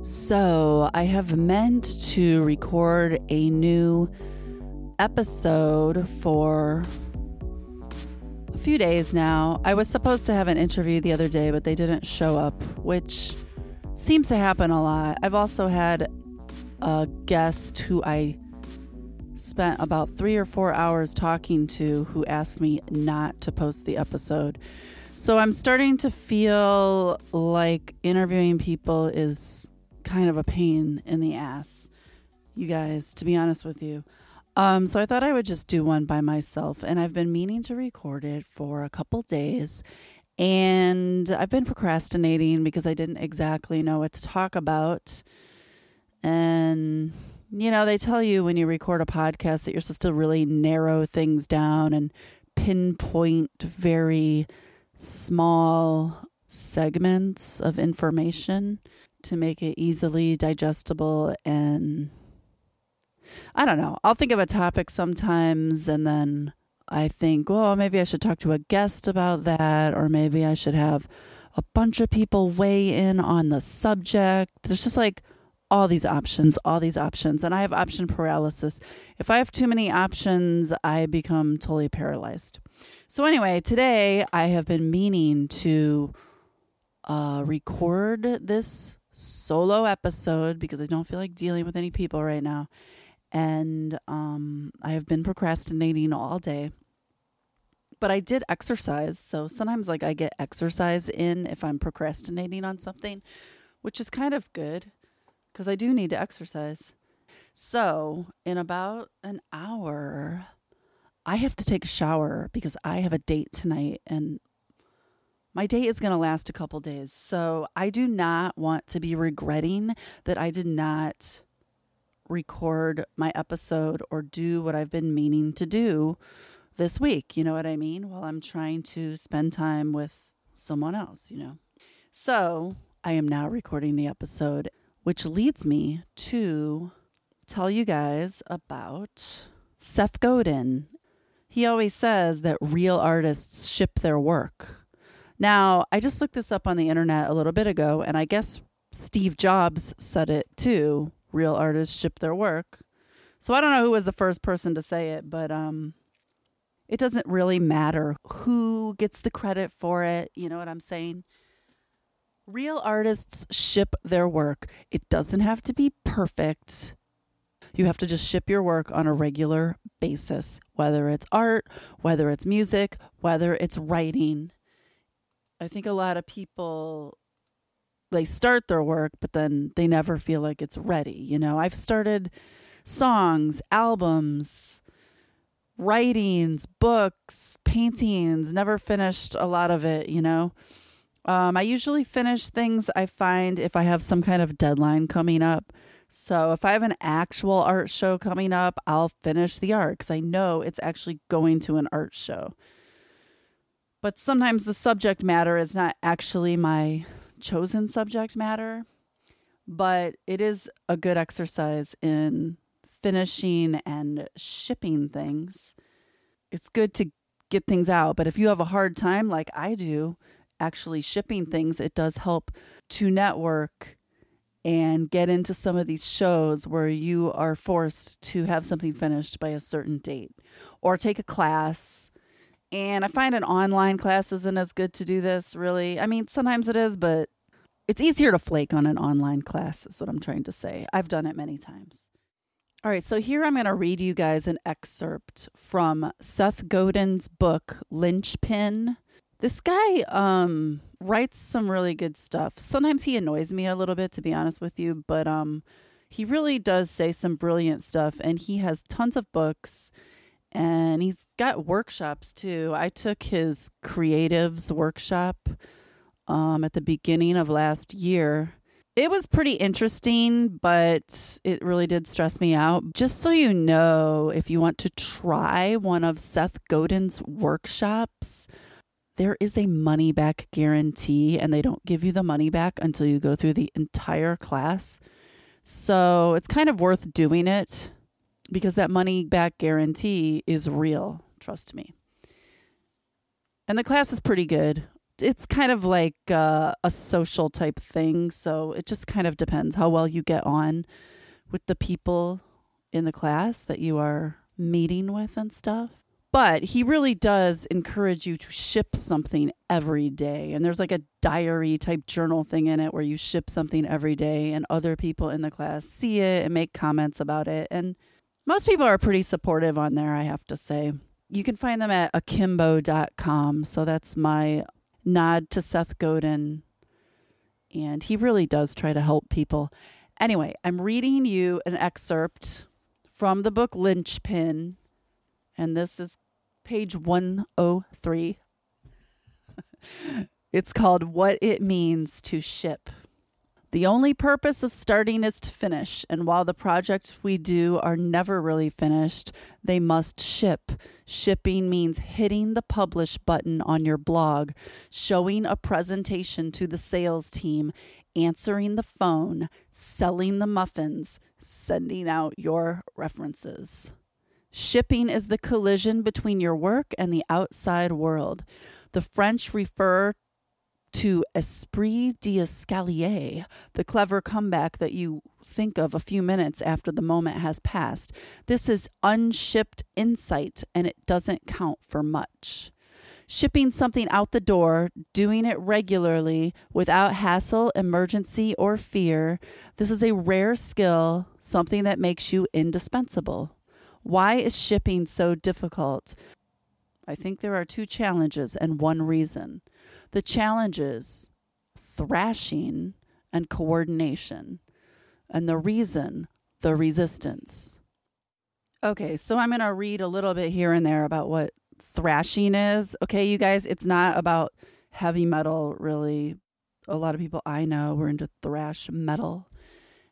So, I have meant to record a new episode for a few days now. I was supposed to have an interview the other day, but they didn't show up, which seems to happen a lot. I've also had a guest who I spent about three or four hours talking to who asked me not to post the episode. So I'm starting to feel like interviewing people is kind of a pain in the ass, you guys, to be honest with you. Um, so I thought I would just do one by myself, and I've been meaning to record it for a couple days. And I've been procrastinating because I didn't exactly know what to talk about. And, you know, they tell you when you record a podcast that you're supposed to really narrow things down and pinpoint very small segments of information to make it easily digestible and I don't know. I'll think of a topic sometimes and then I think, well, maybe I should talk to a guest about that or maybe I should have a bunch of people weigh in on the subject. There's just like all these options, all these options. And I have option paralysis. If I have too many options, I become totally paralyzed. So, anyway, today I have been meaning to uh, record this solo episode because I don't feel like dealing with any people right now. And um, I have been procrastinating all day. But I did exercise. So sometimes, like, I get exercise in if I'm procrastinating on something, which is kind of good because I do need to exercise. So, in about an hour, I have to take a shower because I have a date tonight and my date is going to last a couple days. So I do not want to be regretting that I did not record my episode or do what I've been meaning to do this week. You know what I mean? While I'm trying to spend time with someone else, you know. So I am now recording the episode, which leads me to tell you guys about Seth Godin. He always says that real artists ship their work. Now, I just looked this up on the internet a little bit ago, and I guess Steve Jobs said it too. Real artists ship their work. So I don't know who was the first person to say it, but um, it doesn't really matter who gets the credit for it. You know what I'm saying? Real artists ship their work. It doesn't have to be perfect. You have to just ship your work on a regular basis, whether it's art, whether it's music, whether it's writing. I think a lot of people they start their work but then they never feel like it's ready. You know, I've started songs, albums, writings, books, paintings, never finished a lot of it, you know. Um, I usually finish things I find if I have some kind of deadline coming up. So if I have an actual art show coming up, I'll finish the art because I know it's actually going to an art show but sometimes the subject matter is not actually my chosen subject matter, but it is a good exercise in finishing and shipping things. It's good to get things out, but if you have a hard time, like I do, actually shipping things, it does help to network and get into some of these shows where you are forced to have something finished by a certain date or take a class and I find an online class isn't as good to do this, really. I mean, sometimes it is, but it's easier to flake on an online class, is what I'm trying to say. I've done it many times. All right, so here I'm going to read you guys an excerpt from Seth Godin's book, Linchpin. This guy um, writes some really good stuff. Sometimes he annoys me a little bit, to be honest with you, but um, he really does say some brilliant stuff, and he has tons of books and he's got workshops too. I took his creatives workshop um, at the beginning of last year. It was pretty interesting, but it really did stress me out. Just so you know, if you want to try one of Seth Godin's workshops, there is a money back guarantee, and they don't give you the money back until you go through the entire class. So it's kind of worth doing it because that money back guarantee is real. Trust me. And the class is pretty good. it's kind of like uh, a social type thing. So it just kind of depends how well you get on with the people in the class that you are meeting with and stuff. But he really does encourage you to ship something every day. And there's like a diary type journal thing in it where you ship something every day, and other people in the class see it and make comments about it. And most people are pretty supportive on there, I have to say. You can find them at akimbo.com. So that's my nod to Seth Godin. And he really does try to help people. Anyway, I'm reading you an excerpt from the book Linchpin. and this is page 103. it's called What It Means to Ship. The only purpose of starting is to finish, and while the projects we do are never really finished, they must ship. Shipping means hitting the publish button on your blog, showing a presentation to the sales team, answering the phone, selling the muffins, sending out your references. Shipping is the collision between your work and the outside world. The French refer to esprit d'escalier, the clever comeback that you think of a few minutes after the moment has passed. This is unshipped insight and it doesn't count for much. Shipping something out the door, doing it regularly without hassle, emergency, or fear, this is a rare skill, something that makes you indispensable. Why is shipping so difficult? I think there are two challenges and one reason. The challenges thrashing and coordination, and the reason the resistance. Okay, so I'm going to read a little bit here and there about what thrashing is. Okay, you guys, it's not about heavy metal, really. A lot of people I know were into thrash metal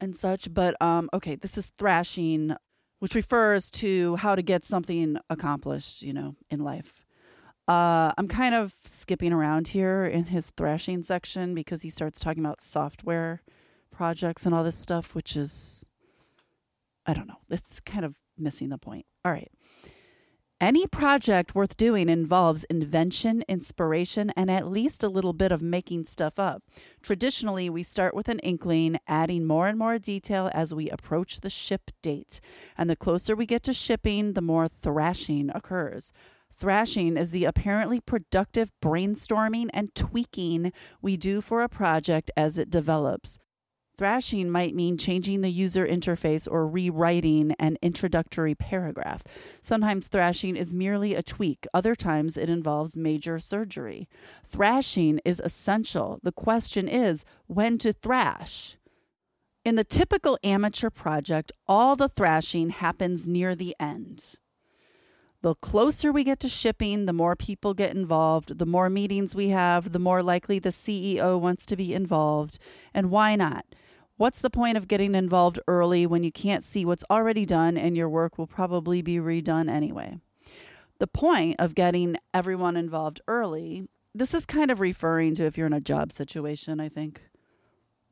and such, but um, okay, this is thrashing, which refers to how to get something accomplished, you know, in life. Uh, I'm kind of skipping around here in his thrashing section because he starts talking about software projects and all this stuff, which is, I don't know, it's kind of missing the point. All right. Any project worth doing involves invention, inspiration, and at least a little bit of making stuff up. Traditionally, we start with an inkling, adding more and more detail as we approach the ship date. And the closer we get to shipping, the more thrashing occurs. Thrashing is the apparently productive brainstorming and tweaking we do for a project as it develops. Thrashing might mean changing the user interface or rewriting an introductory paragraph. Sometimes thrashing is merely a tweak, other times it involves major surgery. Thrashing is essential. The question is when to thrash. In the typical amateur project, all the thrashing happens near the end. The closer we get to shipping, the more people get involved, the more meetings we have, the more likely the CEO wants to be involved. And why not? What's the point of getting involved early when you can't see what's already done and your work will probably be redone anyway? The point of getting everyone involved early, this is kind of referring to if you're in a job situation, I think.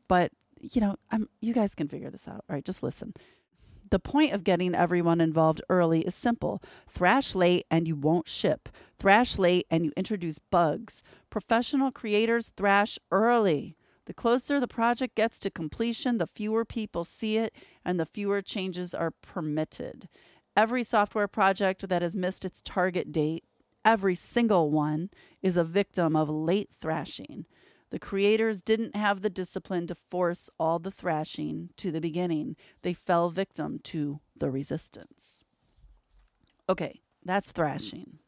But, you know, I'm you guys can figure this out. All right, just listen. The point of getting everyone involved early is simple thrash late and you won't ship. Thrash late and you introduce bugs. Professional creators thrash early. The closer the project gets to completion, the fewer people see it and the fewer changes are permitted. Every software project that has missed its target date, every single one, is a victim of late thrashing. The creators didn't have the discipline to force all the thrashing to the beginning. They fell victim to the resistance. Okay, that's thrashing.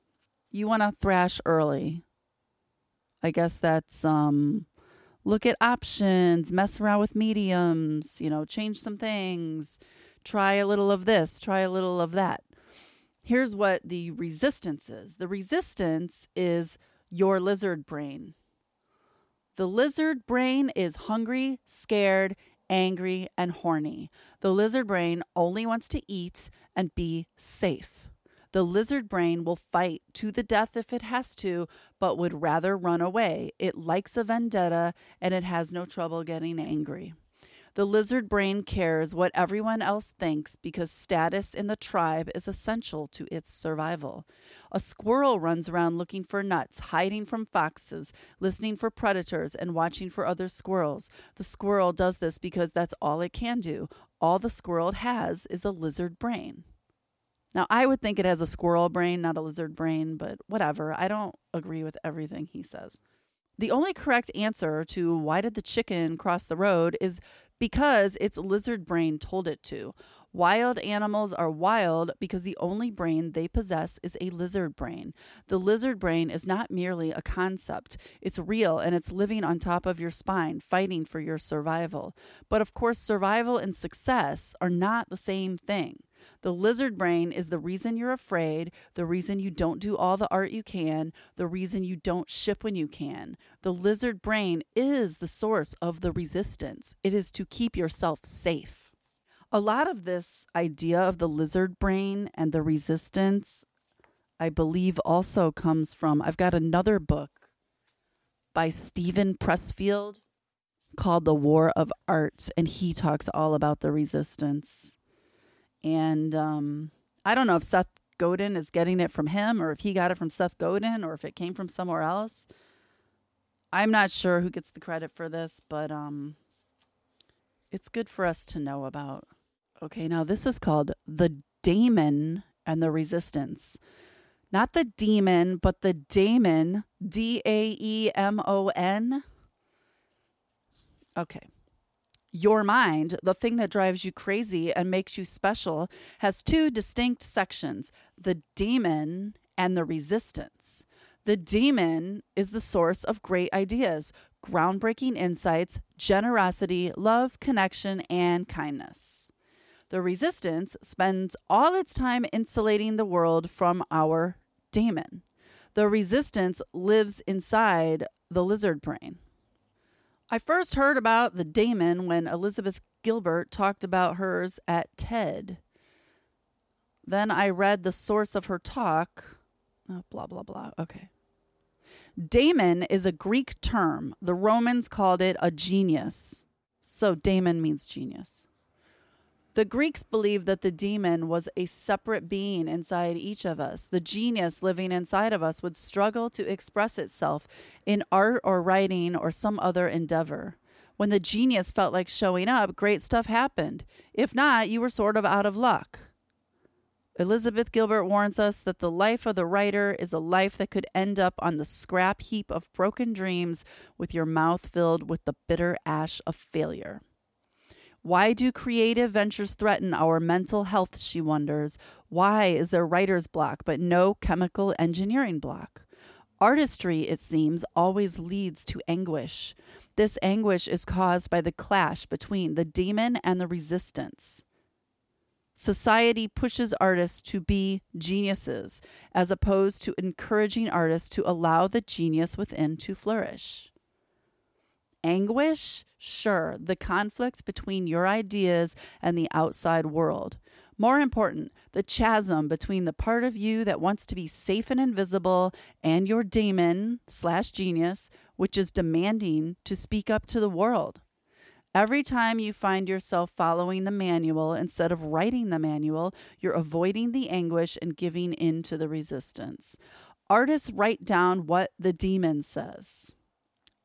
You want to thrash early. I guess that's um look at options, mess around with mediums, you know, change some things, try a little of this, try a little of that. Here's what the resistance is. The resistance is your lizard brain. The lizard brain is hungry, scared, angry, and horny. The lizard brain only wants to eat and be safe. The lizard brain will fight to the death if it has to, but would rather run away. It likes a vendetta and it has no trouble getting angry. The lizard brain cares what everyone else thinks because status in the tribe is essential to its survival. A squirrel runs around looking for nuts, hiding from foxes, listening for predators, and watching for other squirrels. The squirrel does this because that's all it can do. All the squirrel has is a lizard brain. Now, I would think it has a squirrel brain, not a lizard brain, but whatever. I don't agree with everything he says. The only correct answer to why did the chicken cross the road is because its lizard brain told it to. Wild animals are wild because the only brain they possess is a lizard brain. The lizard brain is not merely a concept, it's real and it's living on top of your spine, fighting for your survival. But of course, survival and success are not the same thing. The lizard brain is the reason you're afraid, the reason you don't do all the art you can, the reason you don't ship when you can. The lizard brain is the source of the resistance, it is to keep yourself safe. A lot of this idea of the lizard brain and the resistance, I believe, also comes from I've got another book by Steven Pressfield called The War of Art, and he talks all about the resistance. And um, I don't know if Seth Godin is getting it from him or if he got it from Seth Godin or if it came from somewhere else. I'm not sure who gets the credit for this, but um, it's good for us to know about. Okay, now this is called The Daemon and the Resistance. Not the demon, but the daemon, D A E M O N. Okay. Your mind, the thing that drives you crazy and makes you special, has two distinct sections the demon and the resistance. The demon is the source of great ideas, groundbreaking insights, generosity, love, connection, and kindness. The resistance spends all its time insulating the world from our demon. The resistance lives inside the lizard brain. I first heard about the daemon when Elizabeth Gilbert talked about hers at TED. Then I read the source of her talk. Oh, blah, blah, blah. Okay. Daemon is a Greek term. The Romans called it a genius. So daemon means genius. The Greeks believed that the demon was a separate being inside each of us. The genius living inside of us would struggle to express itself in art or writing or some other endeavor. When the genius felt like showing up, great stuff happened. If not, you were sort of out of luck. Elizabeth Gilbert warns us that the life of the writer is a life that could end up on the scrap heap of broken dreams with your mouth filled with the bitter ash of failure. Why do creative ventures threaten our mental health? She wonders. Why is there writer's block but no chemical engineering block? Artistry, it seems, always leads to anguish. This anguish is caused by the clash between the demon and the resistance. Society pushes artists to be geniuses as opposed to encouraging artists to allow the genius within to flourish. Anguish? Sure, the conflict between your ideas and the outside world. More important, the chasm between the part of you that wants to be safe and invisible and your demon slash genius, which is demanding to speak up to the world. Every time you find yourself following the manual instead of writing the manual, you're avoiding the anguish and giving in to the resistance. Artists write down what the demon says.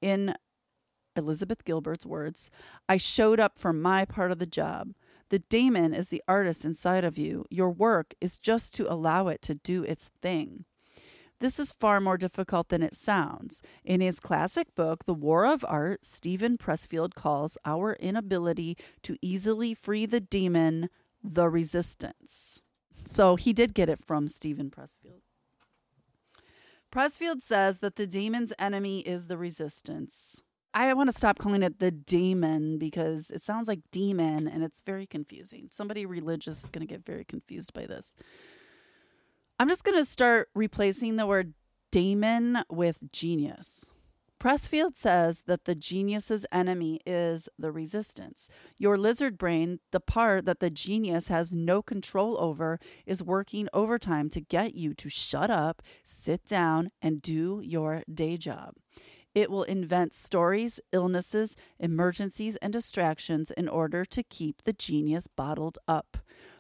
In Elizabeth Gilbert's words, I showed up for my part of the job. The daemon is the artist inside of you. Your work is just to allow it to do its thing. This is far more difficult than it sounds. In his classic book, The War of Art, Steven Pressfield calls our inability to easily free the demon the resistance. So he did get it from Steven Pressfield. Pressfield says that the demon's enemy is the resistance. I want to stop calling it the demon because it sounds like demon and it's very confusing. Somebody religious is going to get very confused by this. I'm just going to start replacing the word demon with genius. Pressfield says that the genius's enemy is the resistance. Your lizard brain, the part that the genius has no control over, is working overtime to get you to shut up, sit down, and do your day job. It will invent stories, illnesses, emergencies, and distractions in order to keep the genius bottled up.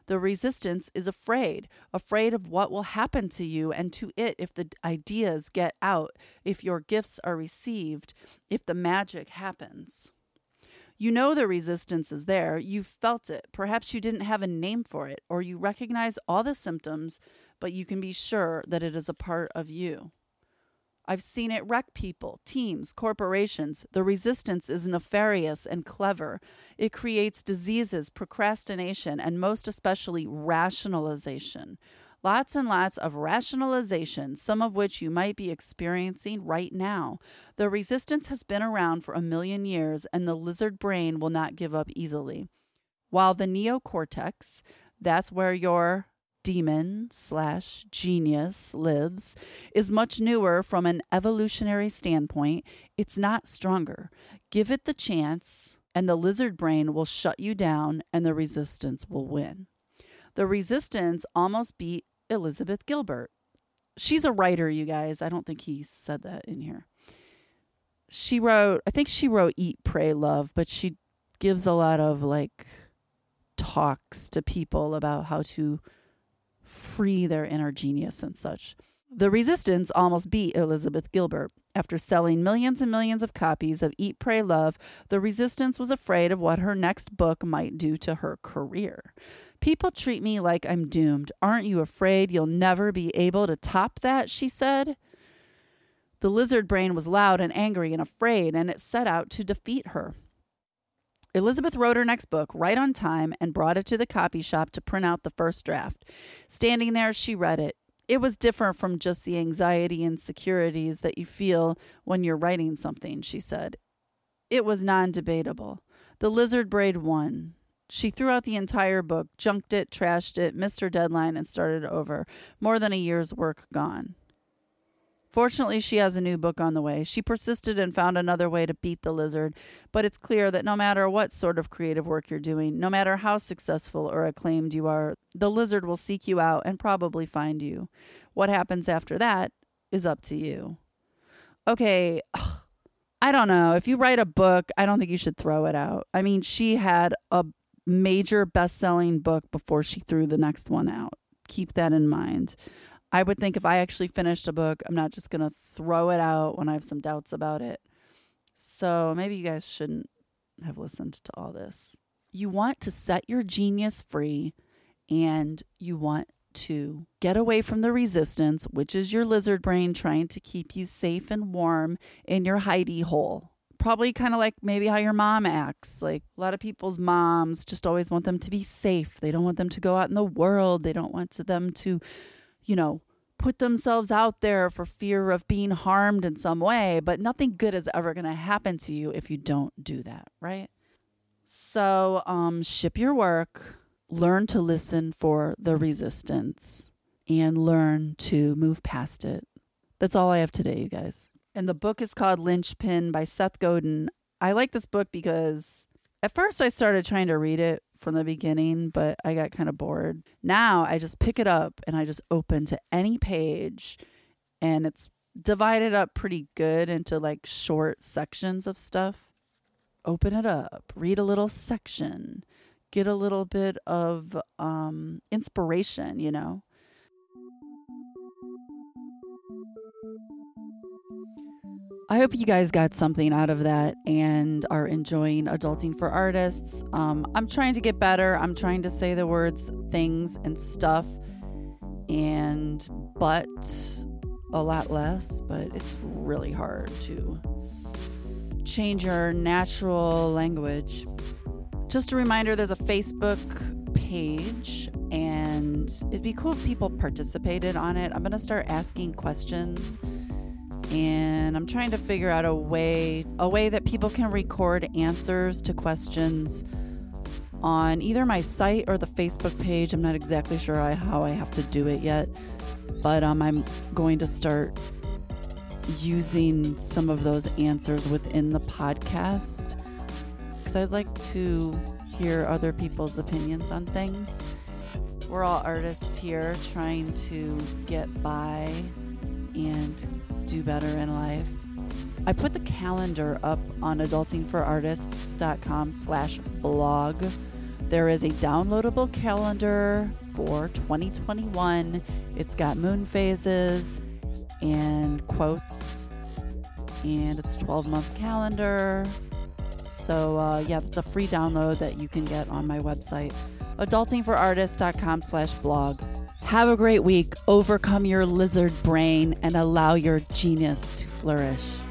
The resistance is afraid, afraid of what will happen to you and to it if the ideas get out, if your gifts are received, if the magic happens. You know the resistance is there. You've felt it. Perhaps you didn't have a name for it, or you recognize all the symptoms, but you can be sure that it is a part of you. I've seen it wreck people, teams, corporations. The resistance is nefarious and clever. It creates diseases, procrastination, and most especially rationalization. Lots and lots of rationalization, some of which you might be experiencing right now. The resistance has been around for a million years, and the lizard brain will not give up easily. While the neocortex, that's where your demon slash genius lives is much newer from an evolutionary standpoint, it's not stronger. Give it the chance, and the lizard brain will shut you down, and the resistance will win. The resistance almost beat Elizabeth Gilbert. She's a writer, you guys. I don't think he said that in here. She wrote, I think she wrote Eat, Pray, Love, but she gives a lot of like talks to people about how to free their inner genius and such. The resistance almost beat Elizabeth Gilbert. After selling millions and millions of copies of Eat, Pray, Love, the resistance was afraid of what her next book might do to her career. People treat me like I'm doomed. Aren't you afraid you'll never be able to top that? She said. The lizard brain was loud and angry and afraid, and it set out to defeat her. Elizabeth wrote her next book right on time and brought it to the copy shop to print out the first draft. Standing there, she read it. It was different from just the anxiety and securities that you feel when you're writing something, she said. It was non debatable. The lizard brain won. She threw out the entire book, junked it, trashed it, missed her deadline, and started over. More than a year's work gone. Fortunately, she has a new book on the way. She persisted and found another way to beat the lizard, but it's clear that no matter what sort of creative work you're doing, no matter how successful or acclaimed you are, the lizard will seek you out and probably find you. What happens after that is up to you. Okay, I don't know. If you write a book, I don't think you should throw it out. I mean, she had a major best selling book before she threw the next one out. Keep that in mind. I would think if I actually finished a book, I'm not just going to throw it out when I have some doubts about it. So maybe you guys shouldn't have listened to all this. You want to set your genius free and you want to get away from the resistance, which is your lizard brain trying to keep you safe and warm in your hidey hole. Probably kind of like maybe how your mom acts. Like a lot of people's moms just always want them to be safe. They don't want them to go out in the world. They don't want them to you know, put themselves out there for fear of being harmed in some way, but nothing good is ever going to happen to you if you don't do that, right? So, um, ship your work, learn to listen for the resistance, and learn to move past it. That's all I have today, you guys. And the book is called Linchpin by Seth Godin. I like this book because at first I started trying to read it from the beginning, but I got kind of bored. Now I just pick it up and I just open to any page and it's divided up pretty good into like short sections of stuff. Open it up, read a little section, get a little bit of um, inspiration, you know. I hope you guys got something out of that and are enjoying Adulting for Artists. Um, I'm trying to get better. I'm trying to say the words things and stuff and but a lot less, but it's really hard to change your natural language. Just a reminder there's a Facebook page and it'd be cool if people participated on it. I'm going to start asking questions and I'm trying to figure out a way a way that people can record answers to questions on either my site or the Facebook page. I'm not exactly sure how I have to do it yet, but um, I'm going to start using some of those answers within the podcast because I'd like to hear other people's opinions on things. We're all artists here trying to get by and do better in life. I put the calendar up on adultingforartists.com slash blog. There is a downloadable calendar for 2021. It's got moon phases and quotes, and it's a 12 month calendar. So, uh, yeah, that's a free download that you can get on my website, adultingforartists.com slash blog. Have a great week. Overcome your lizard brain and allow your genius to flourish.